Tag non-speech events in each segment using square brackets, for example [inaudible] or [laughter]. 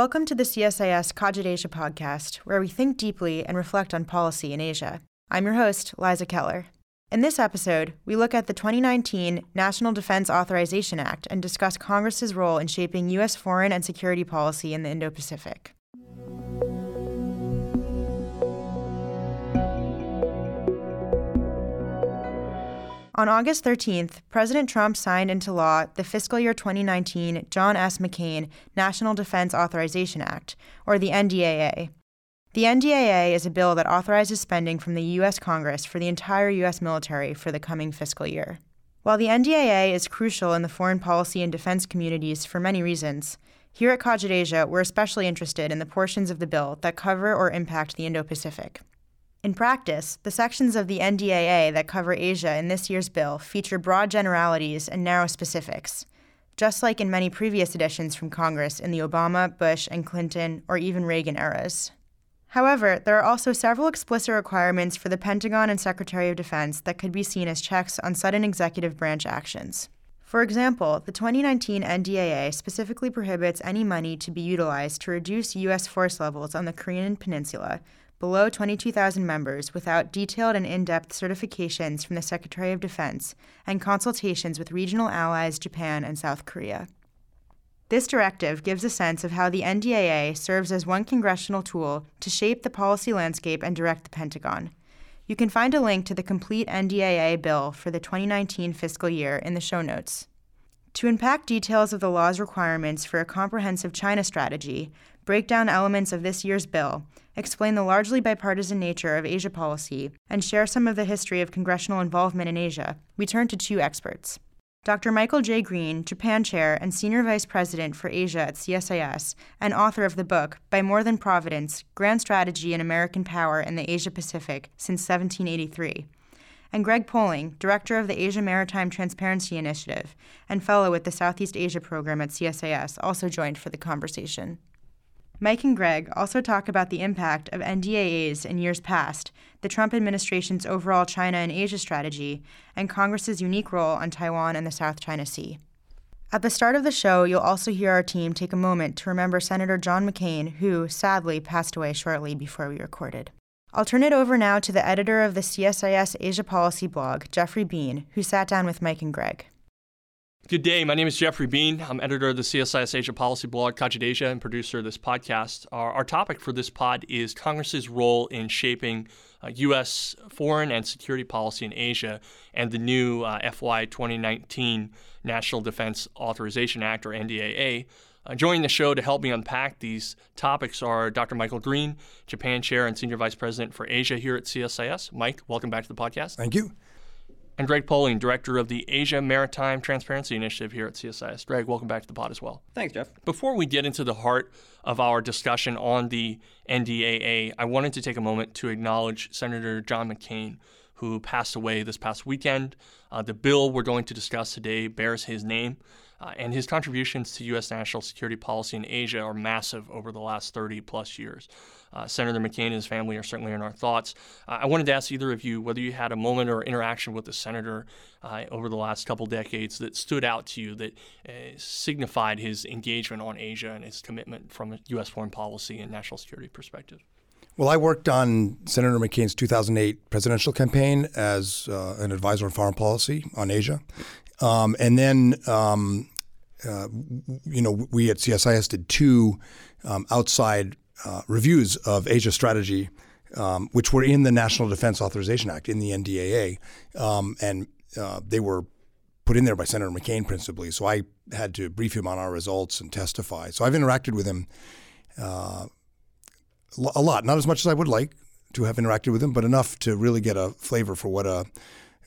Welcome to the CSIS Cogit Asia podcast, where we think deeply and reflect on policy in Asia. I'm your host, Liza Keller. In this episode, we look at the 2019 National Defense Authorization Act and discuss Congress's role in shaping U.S. foreign and security policy in the Indo Pacific. On August 13th, President Trump signed into law the fiscal year 2019 John S. McCain National Defense Authorization Act, or the NDAA. The NDAA is a bill that authorizes spending from the U.S. Congress for the entire U.S. military for the coming fiscal year. While the NDAA is crucial in the foreign policy and defense communities for many reasons, here at Cogit Asia, we're especially interested in the portions of the bill that cover or impact the Indo Pacific. In practice, the sections of the NDAA that cover Asia in this year's bill feature broad generalities and narrow specifics, just like in many previous editions from Congress in the Obama, Bush, and Clinton, or even Reagan eras. However, there are also several explicit requirements for the Pentagon and Secretary of Defense that could be seen as checks on sudden executive branch actions. For example, the 2019 NDAA specifically prohibits any money to be utilized to reduce U.S. force levels on the Korean Peninsula below 22,000 members without detailed and in depth certifications from the Secretary of Defense and consultations with regional allies Japan and South Korea. This directive gives a sense of how the NDAA serves as one congressional tool to shape the policy landscape and direct the Pentagon. You can find a link to the complete NDAA bill for the 2019 fiscal year in the show notes. To unpack details of the law's requirements for a comprehensive China strategy, break down elements of this year's bill, explain the largely bipartisan nature of Asia policy, and share some of the history of congressional involvement in Asia, we turn to two experts. Dr. Michael J. Green, Japan Chair and Senior Vice President for Asia at CSIS, and author of the book, By More Than Providence Grand Strategy and American Power in the Asia Pacific Since 1783. And Greg Poling, Director of the Asia Maritime Transparency Initiative and Fellow with the Southeast Asia Program at CSIS, also joined for the conversation. Mike and Greg also talk about the impact of NDAAs in years past, the Trump administration's overall China and Asia strategy, and Congress's unique role on Taiwan and the South China Sea. At the start of the show, you'll also hear our team take a moment to remember Senator John McCain, who sadly passed away shortly before we recorded. I'll turn it over now to the editor of the CSIS Asia Policy blog, Jeffrey Bean, who sat down with Mike and Greg. Good day. My name is Jeffrey Bean. I'm editor of the CSIS Asia Policy blog, Asia, and producer of this podcast. Our, our, topic for this pod is Congress's role in shaping uh, U.S. foreign and security policy in Asia and the new uh, FY 2019 National Defense Authorization Act, or NDAA. Uh, joining the show to help me unpack these topics are Dr. Michael Green, Japan Chair and Senior Vice President for Asia here at CSIS. Mike, welcome back to the podcast. Thank you and Greg Poling, Director of the Asia Maritime Transparency Initiative here at CSIS. Greg, welcome back to the pod as well. Thanks, Jeff. Before we get into the heart of our discussion on the NDAA, I wanted to take a moment to acknowledge Senator John McCain, who passed away this past weekend. Uh, the bill we're going to discuss today bears his name. Uh, and his contributions to U.S. national security policy in Asia are massive over the last 30 plus years. Uh, Senator McCain and his family are certainly in our thoughts. Uh, I wanted to ask either of you whether you had a moment or interaction with the senator uh, over the last couple decades that stood out to you that uh, signified his engagement on Asia and his commitment from a U.S. foreign policy and national security perspective. Well, I worked on Senator McCain's 2008 presidential campaign as uh, an advisor on foreign policy on Asia. Um, and then, um, uh, you know, we at CSIS did two um, outside uh, reviews of Asia strategy, um, which were in the National Defense Authorization Act, in the NDAA. Um, and uh, they were put in there by Senator McCain principally. So I had to brief him on our results and testify. So I've interacted with him uh, a lot, not as much as I would like to have interacted with him, but enough to really get a flavor for what a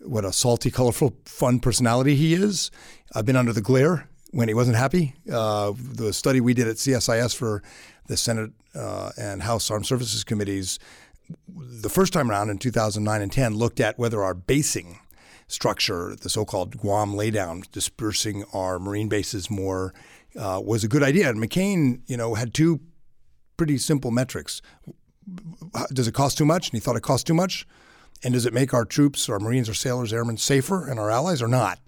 what a salty, colorful, fun personality he is. I've been under the glare when he wasn't happy. Uh, the study we did at CSIS for the Senate uh, and House Armed Services Committees, the first time around in 2009 and 10, looked at whether our basing structure, the so-called Guam laydown, dispersing our Marine bases more, uh, was a good idea. And McCain, you know, had two pretty simple metrics. Does it cost too much? And he thought it cost too much. And does it make our troops, our Marines, our sailors, airmen safer and our allies or not?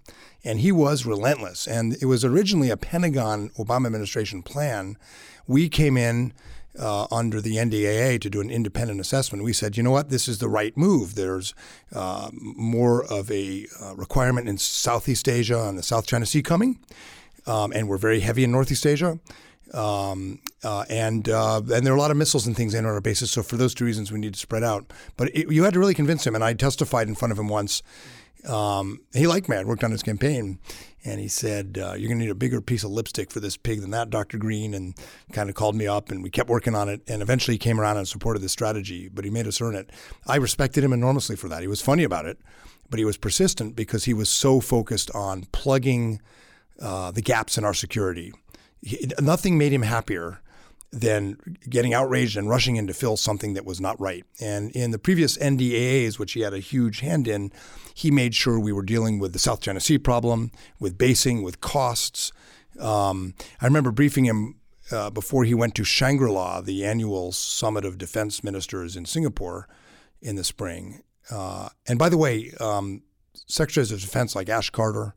And he was relentless. And it was originally a Pentagon Obama administration plan we came in uh, under the NDAA to do an independent assessment. We said, you know what, this is the right move. There's uh, more of a uh, requirement in Southeast Asia and the South China Sea coming, um, and we're very heavy in Northeast Asia. Um, uh, and uh, and there are a lot of missiles and things in on our bases. So for those two reasons, we need to spread out. But it, you had to really convince him. And I testified in front of him once. Um, he liked me. I worked on his campaign, and he said, uh, "You're going to need a bigger piece of lipstick for this pig than that, Dr. Green." And kind of called me up, and we kept working on it. And eventually, he came around and supported the strategy. But he made us earn it. I respected him enormously for that. He was funny about it, but he was persistent because he was so focused on plugging uh, the gaps in our security he, nothing made him happier than getting outraged and rushing in to fill something that was not right. And in the previous NDAAs, which he had a huge hand in, he made sure we were dealing with the South China Sea problem, with basing, with costs. Um, I remember briefing him uh, before he went to Shangri La, the annual summit of defense ministers in Singapore in the spring. Uh, and by the way, um, secretaries of defense like Ash Carter,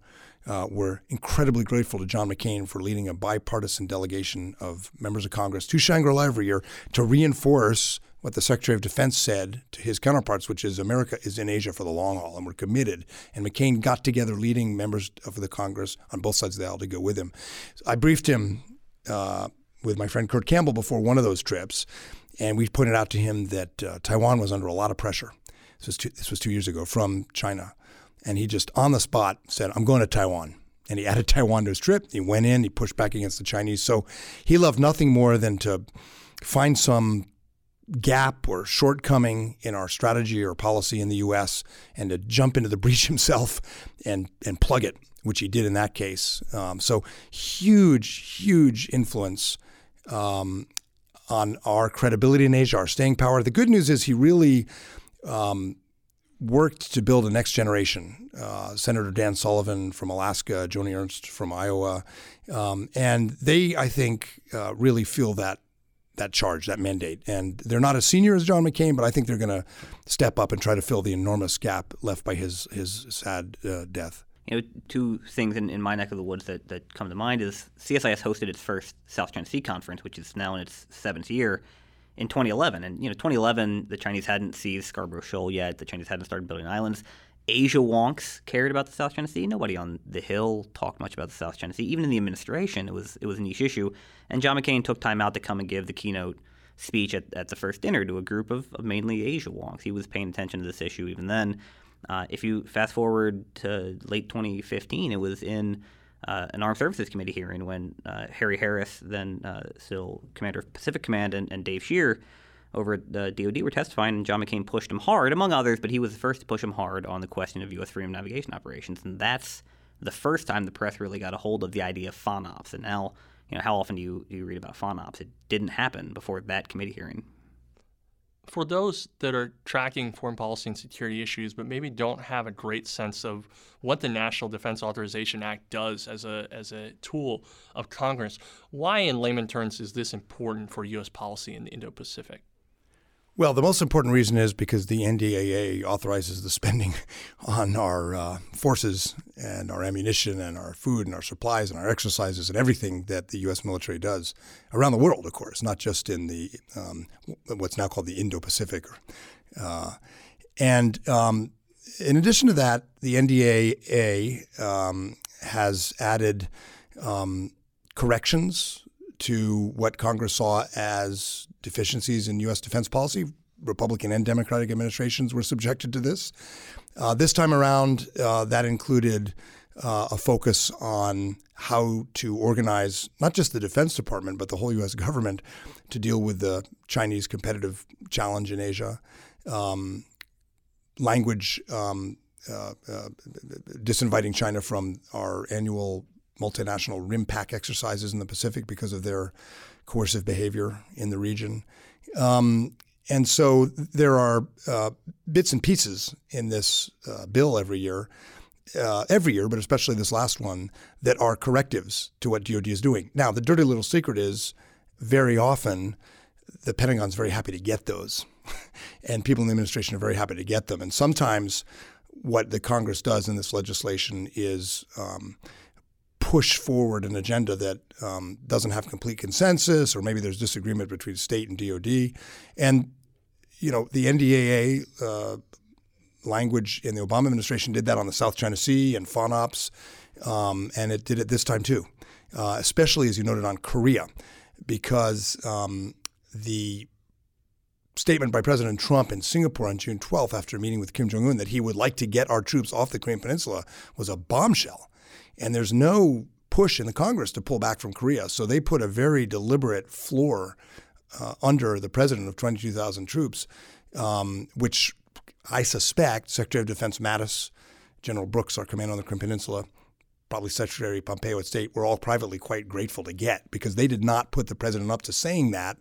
uh, we're incredibly grateful to John McCain for leading a bipartisan delegation of members of Congress to Shangri La every year to reinforce what the Secretary of Defense said to his counterparts, which is America is in Asia for the long haul, and we're committed. And McCain got together leading members of the Congress on both sides of the aisle to go with him. I briefed him uh, with my friend Kurt Campbell before one of those trips, and we pointed out to him that uh, Taiwan was under a lot of pressure. This was, two, this was two years ago from China and he just on the spot said, "I'm going to Taiwan." And he added [laughs] Taiwan to his trip. He went in. He pushed back against the Chinese. So he loved nothing more than to find some gap or shortcoming in our strategy or policy in the U.S. and to jump into the [laughs] breach himself and and plug it, which he did in that case. Um, so huge, huge influence um, on our credibility in Asia, our staying power. The good news is he really um, worked to build a next generation. Uh, Senator Dan Sullivan from Alaska, Joni Ernst from Iowa, um, and they, I think, uh, really feel that that charge, that mandate. And they're not as senior as John McCain, but I think they're going to step up and try to fill the enormous gap left by his his sad uh, death. You know, two things in, in my neck of the woods that, that come to mind is CSIS hosted its first South China Sea conference, which is now in its seventh year in 2011. And you know, 2011, the Chinese hadn't seized Scarborough Shoal yet. The Chinese hadn't started building islands. Asia wonks cared about the South China Sea. Nobody on the Hill talked much about the South China Sea. Even in the administration, it was it was a niche issue. And John McCain took time out to come and give the keynote speech at, at the first dinner to a group of, of mainly Asia wonks. He was paying attention to this issue even then. Uh, if you fast forward to late 2015, it was in uh, an Armed Services Committee hearing when uh, Harry Harris, then uh, still commander of Pacific Command, and, and Dave Shear over at the DoD were testifying, and John McCain pushed him hard, among others, but he was the first to push him hard on the question of U.S. freedom navigation operations, and that's the first time the press really got a hold of the idea of FONOPS. And now, you know, how often do you, do you read about FONOPS? It didn't happen before that committee hearing for those that are tracking foreign policy and security issues, but maybe don't have a great sense of what the National Defense Authorization Act does as a as a tool of Congress, why, in layman terms, is this important for U.S. policy in the Indo-Pacific? Well, the most important reason is because the NDAA authorizes the spending [laughs] on our uh, forces and our ammunition and our food and our supplies and our exercises and everything that the U.S. military does around the world, of course, not just in the um, what's now called the Indo-Pacific. Uh, and um, in addition to that, the NDAA um, has added um, corrections to what Congress saw as deficiencies in U.S. defense policy. Republican and Democratic administrations were subjected to this. Uh, this time around, uh, that included uh, a focus on how to organize not just the Defense Department, but the whole U.S. government to deal with the Chinese competitive challenge in Asia. Um, language um, uh, uh, disinviting China from our annual multinational RIMPAC exercises in the Pacific because of their coercive behavior in the region. Um, and so there are uh, bits and pieces in this uh, bill every year, uh, every year, but especially this last one, that are correctives to what DoD is doing. Now, the dirty little secret is very often the Pentagon's very happy to get those, [laughs] and people in the administration are very happy to get them. And sometimes what the Congress does in this legislation is um, push forward an agenda that um, doesn't have complete consensus, or maybe there's disagreement between state and DoD. And you know, the NDAA uh, language in the Obama administration did that on the South China Sea and FONOPS, um, and it did it this time too, uh, especially as you noted on Korea, because um, the statement by President Trump in Singapore on June 12th after a meeting with Kim Jong un that he would like to get our troops off the Korean Peninsula was a bombshell. And there's no push in the Congress to pull back from Korea. So they put a very deliberate floor uh, under the president of 22,000 troops, um, which I suspect Secretary of Defense Mattis, General Brooks, our commander on the Korean Peninsula, probably Secretary Pompeo at State, were all privately quite grateful to get because they did not put the president up to saying that.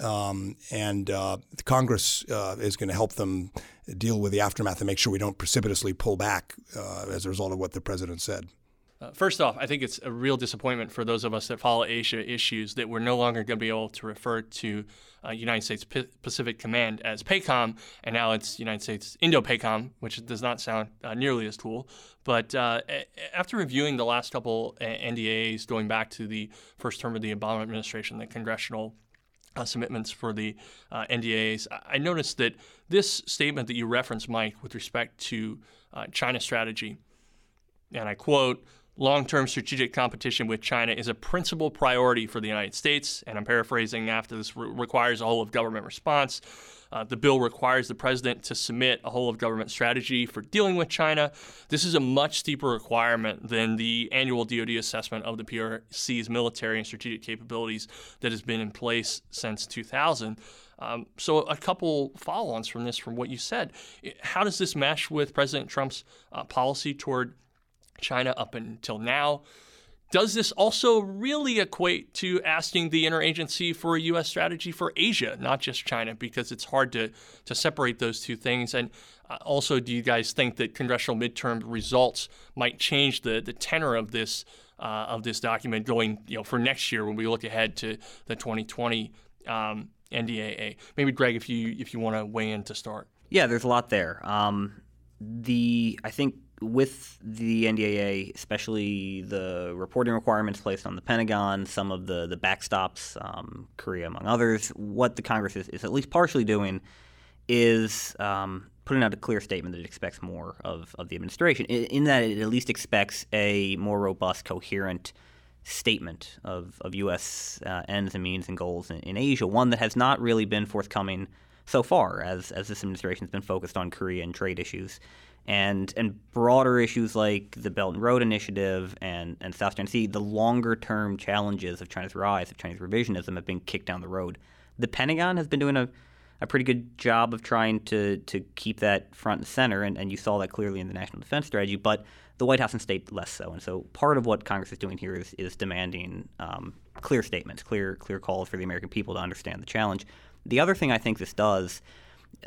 Um, and uh, the Congress uh, is going to help them deal with the aftermath and make sure we don't precipitously pull back uh, as a result of what the president said. Uh, first off, I think it's a real disappointment for those of us that follow Asia issues that we're no longer going to be able to refer to uh, United States P- Pacific Command as PACOM, and now it's United States Indo-PACOM, which does not sound uh, nearly as cool. But uh, after reviewing the last couple uh, NDAs going back to the first term of the Obama administration, the congressional uh, for the uh, NDAs, I noticed that this statement that you referenced, Mike, with respect to uh, China strategy, and I quote, long term strategic competition with China is a principal priority for the United States. And I'm paraphrasing after this re- requires a whole of government response. Uh, the bill requires the president to submit a whole of government strategy for dealing with China. This is a much steeper requirement than the annual DoD assessment of the PRC's military and strategic capabilities that has been in place since 2000. Um, so, a couple follow ons from this, from what you said. How does this mesh with President Trump's uh, policy toward China up until now? Does this also really equate to asking the interagency for a U.S. strategy for Asia, not just China, because it's hard to, to separate those two things? And uh, also, do you guys think that congressional midterm results might change the, the tenor of this uh, of this document going, you know, for next year when we look ahead to the 2020 um, NDAA? Maybe Greg, if you if you want to weigh in to start. Yeah, there's a lot there. Um, the I think with the NDAA, especially the reporting requirements placed on the Pentagon, some of the, the backstops, um, Korea among others, what the Congress is, is at least partially doing is um, putting out a clear statement that it expects more of, of the administration, in, in, that it at least expects a more robust, coherent statement of, of U.S. Uh, ends and means and goals in, in Asia, one that has not really been forthcoming so far as, as this administration has been focused on Korea and trade issues and and broader issues like the Belt and Road Initiative and, and South China Sea, the longer term challenges of China's rise, of Chinese revisionism, have been kicked down the road. The Pentagon has been doing a, a pretty good job of trying to to keep that front and center, and, and you saw that clearly in the National Defense Strategy, but the White House and state less so. And so part of what Congress is doing here is, is demanding um, clear statements, clear clear calls for the American people to understand the challenge. The other thing I think this does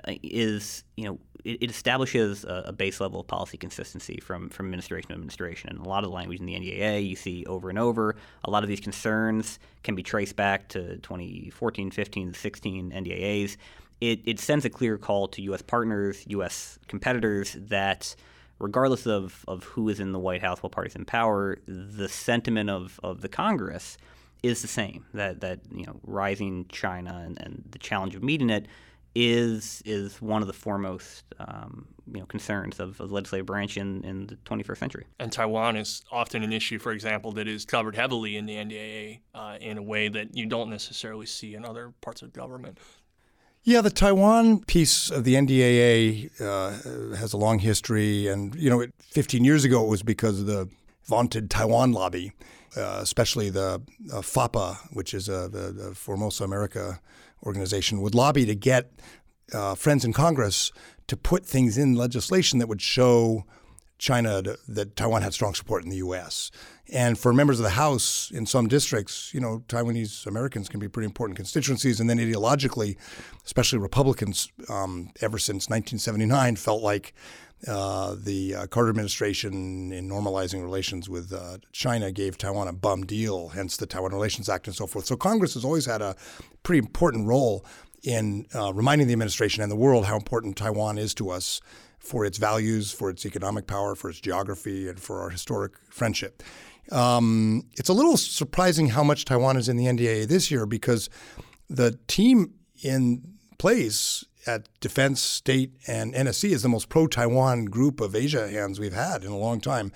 uh, is you know it, it establishes a, a, base level of policy consistency from from administration to administration. And a lot of the language in the NDAA you see over and over. A lot of these concerns can be traced back to 2014, 15, 16 NDAAs. It, it sends a clear call to U.S. partners, U.S. competitors that regardless of, of who is in the White House, what party's in power, the sentiment of, of the Congress is the same. That that you know, rising China and, and the challenge of meeting it is is one of the foremost um, you know concerns of, of the legislative branch in, in the 21st century. And Taiwan is often an issue, for example, that is covered heavily in the NDAA uh, in a way that you don't necessarily see in other parts of government. Yeah, the Taiwan piece of the NDAA uh, has a long history, and you know, 15 years ago it was because of the vaunted Taiwan lobby, uh, especially the uh, FAPA, which is uh, the, the Formosa America organization, would lobby to get uh, friends in Congress to put things in legislation that would show China to, that Taiwan had strong support in the U.S. And for members of the House in some districts, you know, Taiwanese Americans can be pretty important constituencies. And then ideologically, especially Republicans, um, ever since 1979, felt like uh, the uh, Carter administration, in normalizing relations with uh, China, gave Taiwan a bum deal, hence the Taiwan Relations Act and so forth. So Congress has always had a pretty important role in uh, reminding the administration and the world how important Taiwan is to us for its values, for its economic power, for its geography, and for our historic friendship. Um, it's a little surprising how much Taiwan is in the NDAA this year because the team in place at Defense, State, and NSC is the most pro Taiwan group of Asia hands we've had in a long time.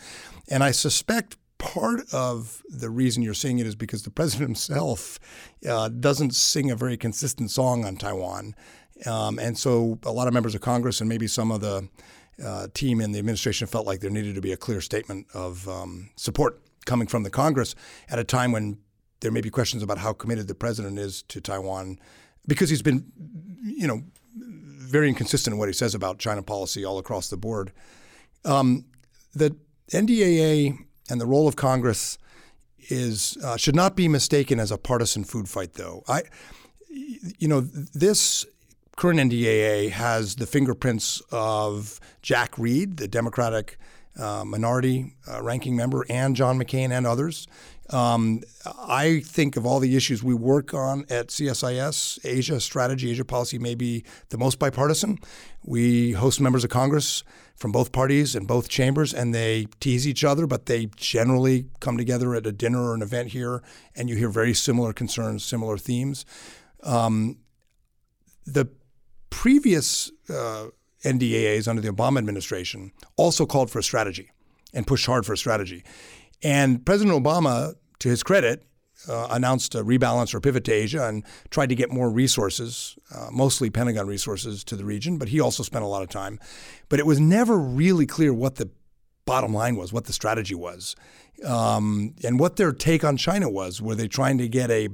And I suspect part of the reason you're seeing it is because the [laughs] president himself uh, doesn't sing a very consistent song on Taiwan. Um, and so a lot of members of Congress and maybe some of the uh, team in the administration felt like there needed to be a clear statement of um, support coming from the Congress at a time when there may be questions about how committed the president is to Taiwan because he's been, you know, very inconsistent in what he says about China policy all across the board. Um, the NDAA and the role of Congress is uh, should not be mistaken as a partisan food fight, though. I, you know, this current NDAA has the fingerprints of Jack Reed, the Democratic uh, minority uh, ranking member, and John McCain and others. Um, I think of all the issues we work on at CSIS, Asia strategy, Asia policy may be the most bipartisan. We host members of Congress from both parties and both chambers, and they tease each other, but they generally come together at a dinner or an event here, and you hear very similar concerns, similar themes. Um, the previous uh, NDAAs under the Obama administration also called for a strategy and pushed hard for a strategy. And President Obama to his credit, uh, announced a rebalance or pivot to Asia and tried to get more resources, uh, mostly Pentagon resources, to the region. But he also spent a lot of time. But it was never really clear what the bottom line was, what the strategy was, um, and what their take on China was. Were they trying to get a,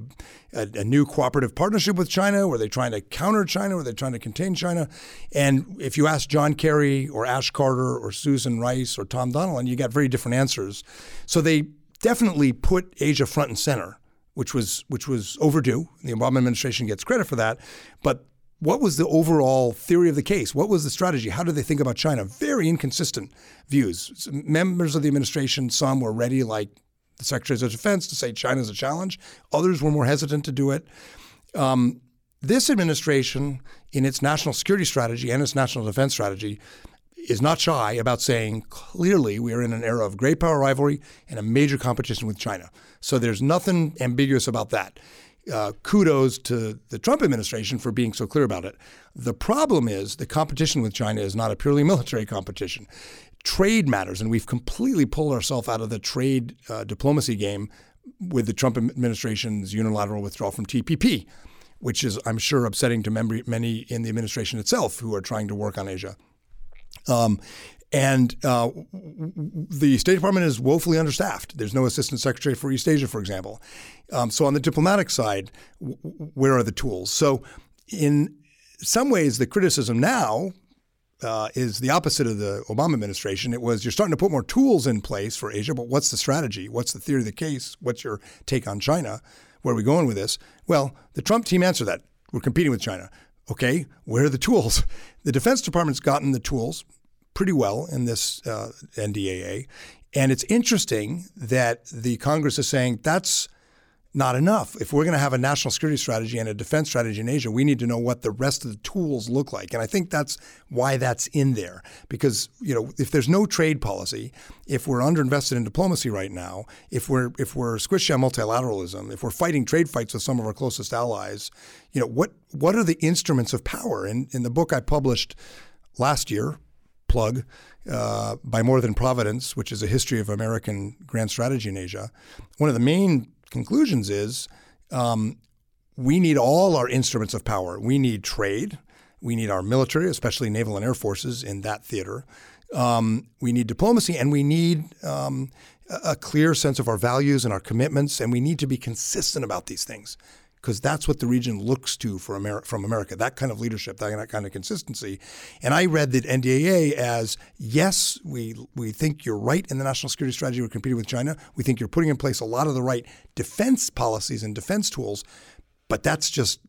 a, a, new cooperative partnership with China? Were they trying to counter China? Were they trying to contain China? And if you ask John Kerry or Ash Carter or Susan Rice or Tom Donilon, you got very different answers. So they definitely put Asia front and center, which was which was overdue. The Obama administration gets credit for that, but what was the overall theory of the case? What was the strategy? How did they think about China? Very inconsistent views. Members of the administration, some were ready, like the Secretaries of Defense, to say China is a challenge. Others were more hesitant to do it. Um, this administration, in its national security strategy and its national defense strategy, is not shy about saying clearly we are in an era of great power rivalry and a major competition with China. So there's nothing ambiguous about that. Uh, kudos to the Trump administration for being so clear about it. The problem is the competition with China is not a purely military competition. Trade matters, and we've completely pulled ourselves out of the trade uh, diplomacy game with the Trump administration's unilateral withdrawal from TPP, which is, I'm sure, upsetting to many in the administration itself who are trying to work on Asia. Um, and uh, the State Department is woefully understaffed. There's no assistant secretary for East Asia, for example. Um, so on the diplomatic side, w- where are the tools? So in some ways, the criticism now uh, is the opposite of the Obama administration. It was you're starting to put more tools in place for Asia, but what's the strategy? What's the theory of the case? What's your take on China? Where are we going with this? Well, the Trump team answered that. We're competing with China. Okay, where are the tools? [laughs] The Defense Department's gotten the tools pretty well in this uh, NDAA. And it's interesting that the Congress is saying that's not enough. If we're going to have a national security strategy and a defense strategy in Asia, we need to know what the rest of the tools look like. And I think that's why that's in there. Because, you know, if there's no trade policy, if we're underinvested in diplomacy right now, if we're if we're squishy on multilateralism, if we're fighting trade fights with some of our closest allies, you know, what what are the instruments of power? In in the book I published last year, plug uh, by More Than Providence, which is a history of American grand strategy in Asia. One of the main conclusions is um, we need all our instruments of power. We need trade. We need our military, especially naval and air forces, in that theater. Um, we need diplomacy, and we need um, a clear sense of our values and our commitments, and we need to be consistent about these things because that's what the region looks to for from America, that kind of leadership, that kind of consistency. And I read the NDAA as yes, we, we think you're right in the national security strategy. We're competing with China. We think you're putting in place a lot of the right defense policies and defense tools, but that's just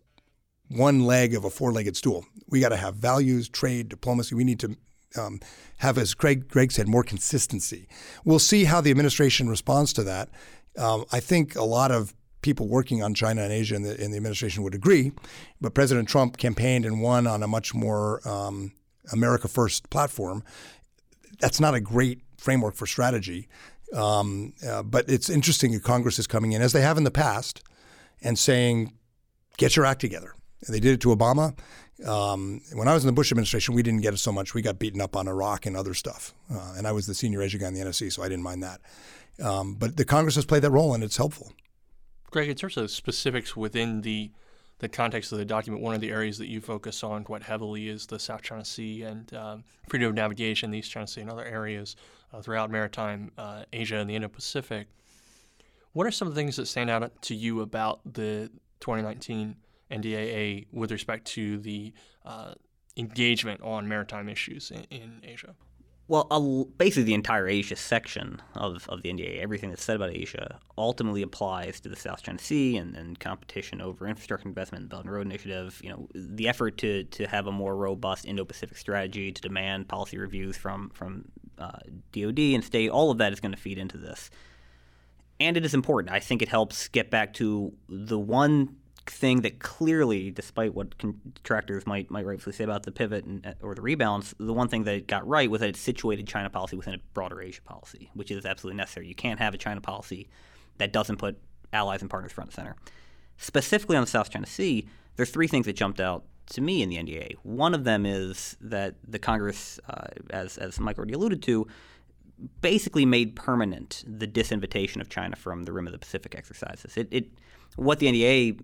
one leg of a four legged stool. We got to have values, trade, diplomacy. We need to um, have, as Craig, Greg said, more consistency. We'll see how the administration responds to that. Um, I think a lot of people working on China and Asia in the, in the administration would agree. But President Trump campaigned and won on a much more um, America First platform. That's not a great framework for strategy. Um, uh, but it's interesting that Congress is coming in, as they have in the past, and saying, get your act together. They did it to Obama. Um, when I was in the Bush administration, we didn't get it so much. We got beaten up on Iraq and other stuff. Uh, and I was the senior Asia guy in the NSC, so I didn't mind that. Um, but the Congress has played that role, and it's helpful. Greg, in terms of specifics within the the context of the document, one of the areas that you focus on quite heavily is the South China Sea and um, freedom of navigation, the East China Sea, and other areas uh, throughout maritime uh, Asia and the Indo-Pacific. What are some of the things that stand out to you about the 2019 NDAA with respect to the uh, engagement on maritime issues in, in Asia? Well, basically, the entire Asia section of, of the NDA, everything that's said about Asia, ultimately applies to the South China Sea and, and competition over infrastructure investment, the Belt and Road Initiative. You know, the effort to, to have a more robust Indo-Pacific strategy, to demand policy reviews from from uh, DoD and state, all of that is going to feed into this. And it is important. I think it helps get back to the one thing that clearly, despite what contractors might might rightfully say about the pivot and, uh, or the rebalance, the one thing that it got right was that it situated China policy within a broader Asia policy, which is absolutely necessary. You can't have a China policy that doesn't put allies and partners front and center. Specifically on the South China Sea, there's three things that jumped out to me in the NDA. One of them is that the Congress, uh, as as Mike already alluded to, basically made permanent the disinvitation of China from the Rim of the Pacific exercises. It, it what the NDA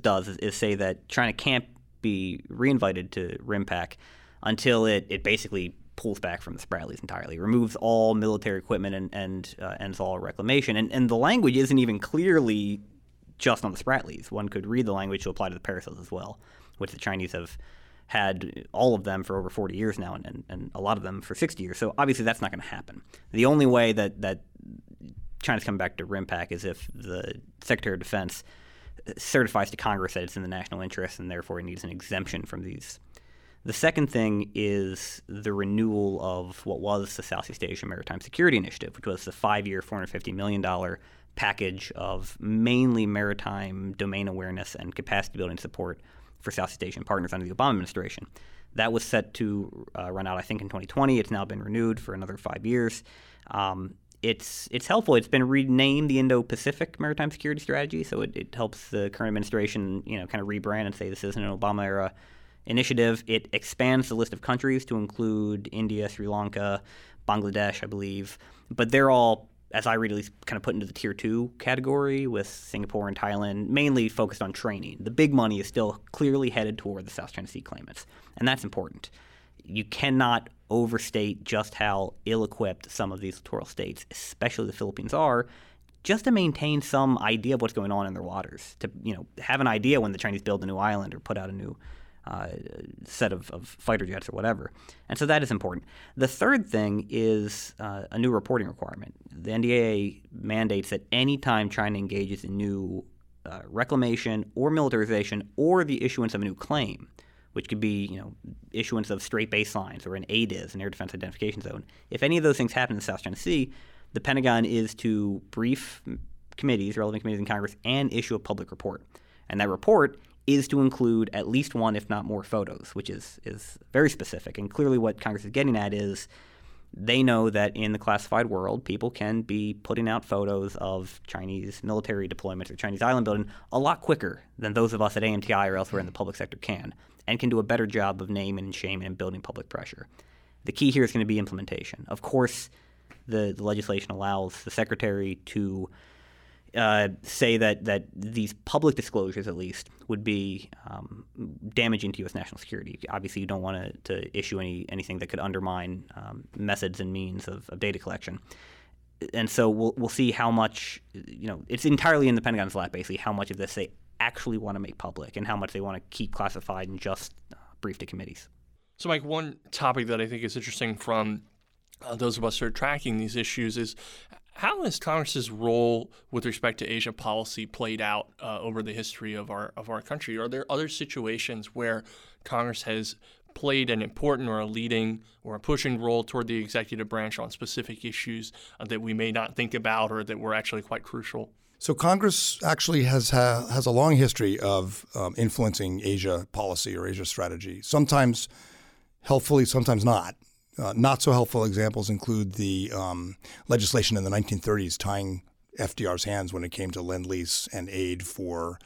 does is, say that China can't be reinvited to RIMPAC until it, it basically pulls back from the Spratlys entirely, removes all military equipment and, and uh, ends all reclamation. And, and the language isn't even clearly just on the Spratlys. One could read the language to apply to the paracels as well, which the Chinese have had all of them for over 40 years now and, and, and a lot of them for 60 years. So obviously that's not going to happen. The only way that, that China's coming back to RIMPAC is if the Secretary of Defense certifies to Congress that it's in the national interest and therefore it needs an exemption from these. The second thing is the renewal of what was the Southeast Asia Maritime Security Initiative, which was the five year, $450 million package of mainly maritime domain awareness and capacity building support for Southeast Asian partners under the Obama administration. That was set to uh, run out, I think, in 2020. It's now been renewed for another five years. Um, it's it's helpful. It's been renamed the Indo-Pacific Maritime Security Strategy, so it, it helps the current administration, you know, kind of rebrand and say this isn't an Obama era initiative. It expands the list of countries to include India, Sri Lanka, Bangladesh, I believe, but they're all as I read at least, kind of put into the tier two category with Singapore and Thailand, mainly focused on training. The big money is still clearly headed toward the South China Sea claimants, and that's important. You cannot overstate just how ill equipped some of these littoral states, especially the Philippines, are just to maintain some idea of what's going on in their waters, to you know have an idea when the Chinese build a new island or put out a new uh, set of, of, fighter jets or whatever. And so that is important. The third thing is uh, a new reporting requirement. The NDAA mandates that any time China engages in new uh, reclamation or militarization or the issuance of a new claim, which could be you know issuance of straight baselines or an ADIZ, an air defense identification zone. If any of those things happen in the South China Sea, the Pentagon is to brief committees, relevant committees in Congress, and issue a public report. And that report is to include at least one, if not more, photos, which is is very specific. And clearly, what Congress is getting at is they know that in the classified world, people can be putting out photos of Chinese military deployments or Chinese island building a lot quicker than those of us at AMTI or elsewhere in the public sector can, and can do a better job of naming and shaming and building public pressure. The key here is going to be implementation. Of course, the, the legislation allows the secretary to uh, say that that these public disclosures, at least, would be um, damaging to U.S. national security. Obviously, you don't want to, to issue any anything that could undermine um, methods and means of, of, data collection. And so we'll we'll see how much you know. It's entirely in the Pentagon's lap, basically, how much of this they actually want to make public and how much they want to keep classified and just uh, brief to committees. So, Mike, one topic that I think is interesting from uh, those of us who are tracking these issues is how has Congress's role with respect to Asia policy played out uh, over the history of our of our country? Are there other situations where Congress has played an important or a leading or a pushing role toward the executive branch on specific issues uh, that we may not think about or that were actually quite crucial? So Congress actually has ha- has a long history of um, influencing Asia policy or Asia strategy. Sometimes helpfully, sometimes not. uh, not so helpful examples include the um, legislation in the 1930s tying FDR's hands when it came to lend lease and aid for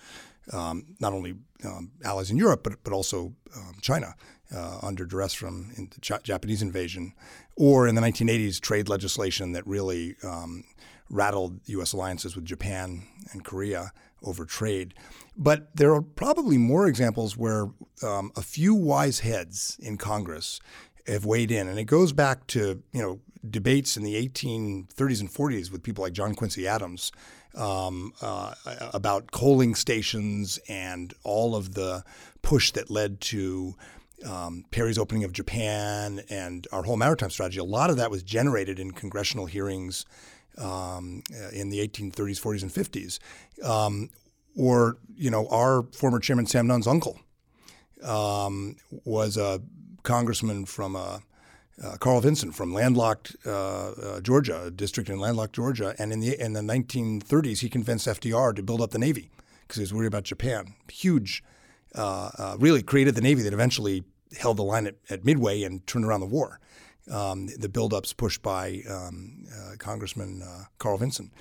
um, not only um, allies in Europe, but, but also um, China uh, under duress from the Ch- Japanese invasion, or in the 1980s, trade legislation that really um, rattled U.S. alliances with Japan and Korea over trade. But there are probably more examples where um, a few wise heads in Congress have weighed in, and it goes back to you know debates in the 1830s and 40s with people like John Quincy Adams um, uh, about coaling stations and all of the push that led to um, Perry's opening of Japan and our whole maritime strategy. A lot of that was generated in congressional hearings um, in the 1830s, 40s, and 50s. Um, or, you know, our former chairman Sam Nunn's uncle um, was a congressman from a uh, Carl Vinson from landlocked uh, uh, Georgia, a district in landlocked Georgia, and in the in the 1930s, he convinced FDR to build up the Navy because he was worried about Japan. Huge, uh, uh, really created the Navy that eventually held the line at, at Midway and turned around the war. Um, the buildups pushed by um, uh, Congressman Carl Vinson.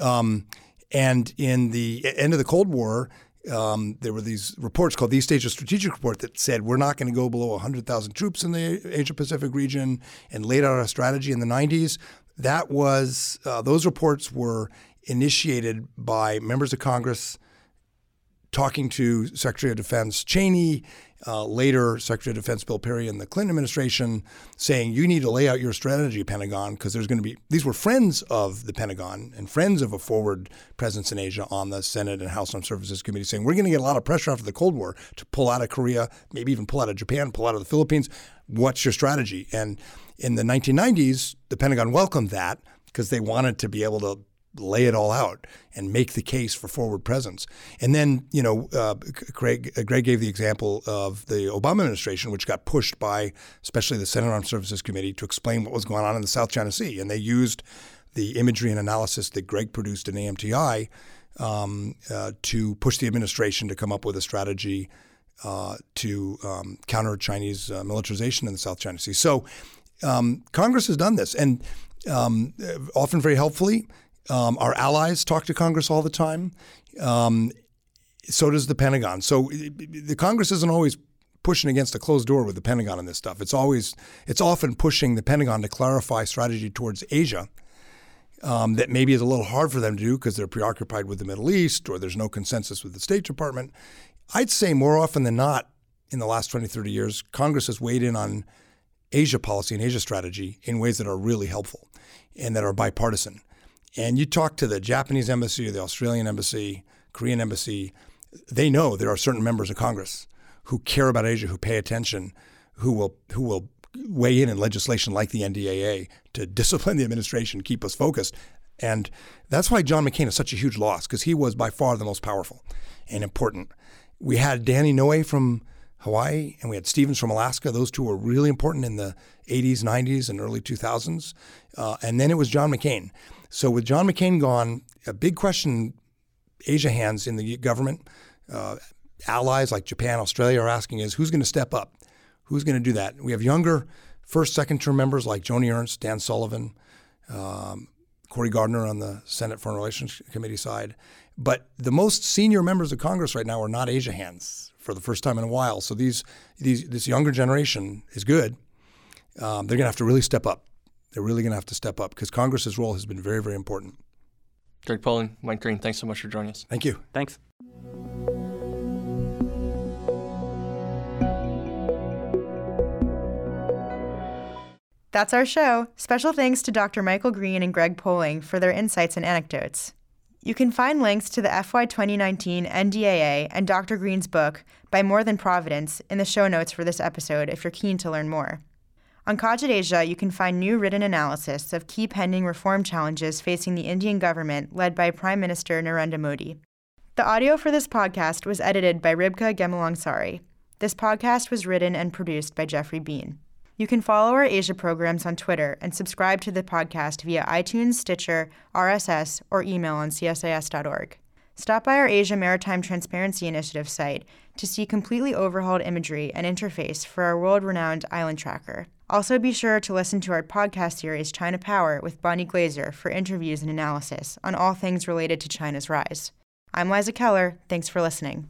Um, and in the end of the Cold War, um, there were these reports called the East Asia Strategic Report that said we're not going to go below 100,000 troops in the Asia Pacific region and laid out a strategy in the 90s. That was, uh, those reports were initiated by members of Congress talking to Secretary of Defense Cheney, uh, later Secretary of Defense Bill Perry in the Clinton administration, saying you need to lay out your strategy, Pentagon, because there's going to be these were friends of the Pentagon and friends of a forward presence in Asia on the Senate and House Armed Services Committee, saying we're going to get a lot of pressure after the Cold War to pull out of Korea, maybe even pull out of Japan, pull out of the Philippines. What's your strategy? And in the 1990s, the Pentagon welcomed that because they wanted to be able to lay it all out and make the case for forward presence. And then, you know, uh, Greg, uh, Greg gave the example of the Obama administration, which got pushed by especially the Senate Armed Services Committee to explain what was going on in the South China Sea. And they used the imagery and analysis that Greg produced in AMTI um, uh, to push the administration to come up with a strategy uh, to um, counter Chinese uh, militarization in the South China Sea. So um, Congress has done this, and um, often very helpfully. Um, our allies talk to Congress all the time. Um, so does the Pentagon. So the Congress isn't always pushing against a closed door with the Pentagon on this stuff. It's always it's often pushing the Pentagon to clarify strategy towards Asia. Um, that maybe is a little hard for them to do because they're preoccupied with the Middle East or there's no consensus with the State Department. I'd say more often than not in the last 20, 30 years, Congress has weighed in on Asia policy and Asia strategy in ways that are really helpful and that are bipartisan. And you talk to the Japanese embassy the Australian embassy, Korean embassy, they know there are certain members of Congress who care about Asia, who pay attention, who will who will weigh in in legislation like the NDAA to discipline the administration, keep us focused. And that's why John McCain is such a huge loss because he was by far the most powerful and important. We had Danny Inouye from Hawaii and we had Stevens from Alaska. Those two were really important in the 80s, 90s, and early 2000s. Uh, and then it was John McCain. So with John McCain gone, a big question Asia hands in the government, uh, allies like Japan, Australia are asking is who's going to step up? Who's going to do that? We have younger first, second term members like Joni Ernst, Dan Sullivan, um, Cory Gardner on the Senate Foreign Relations Committee side. But the most senior members of Congress right now are not Asia hands for the first time in a while. So these, these this younger generation is good. Um, they're going to have to really step up. They're really going to have to step up because Congress's role has been very, very important. Greg Poling, Mike Green, thanks so much for joining us. Thank you. Thanks. That's our show. Special thanks to Dr. Michael Green and Greg Poling for their insights and anecdotes. You can find links to the FY 2019 NDAA and Dr. Green's book, By More Than Providence, in the show notes for this episode if you're keen to learn more. On Cogit Asia, you can find new written analysis of key pending reform challenges facing the Indian government led by Prime Minister Narendra Modi. The audio for this podcast was edited by Ribka Gemalangsari. This podcast was written and produced by Jeffrey Bean. You can follow our Asia programs on Twitter and subscribe to the podcast via iTunes, Stitcher, RSS, or email on csis.org. Stop by our Asia Maritime Transparency Initiative site to see completely overhauled imagery and interface for our world renowned island tracker. Also, be sure to listen to our podcast series, China Power, with Bonnie Glaser for interviews and analysis on all things related to China's rise. I'm Liza Keller. Thanks for listening.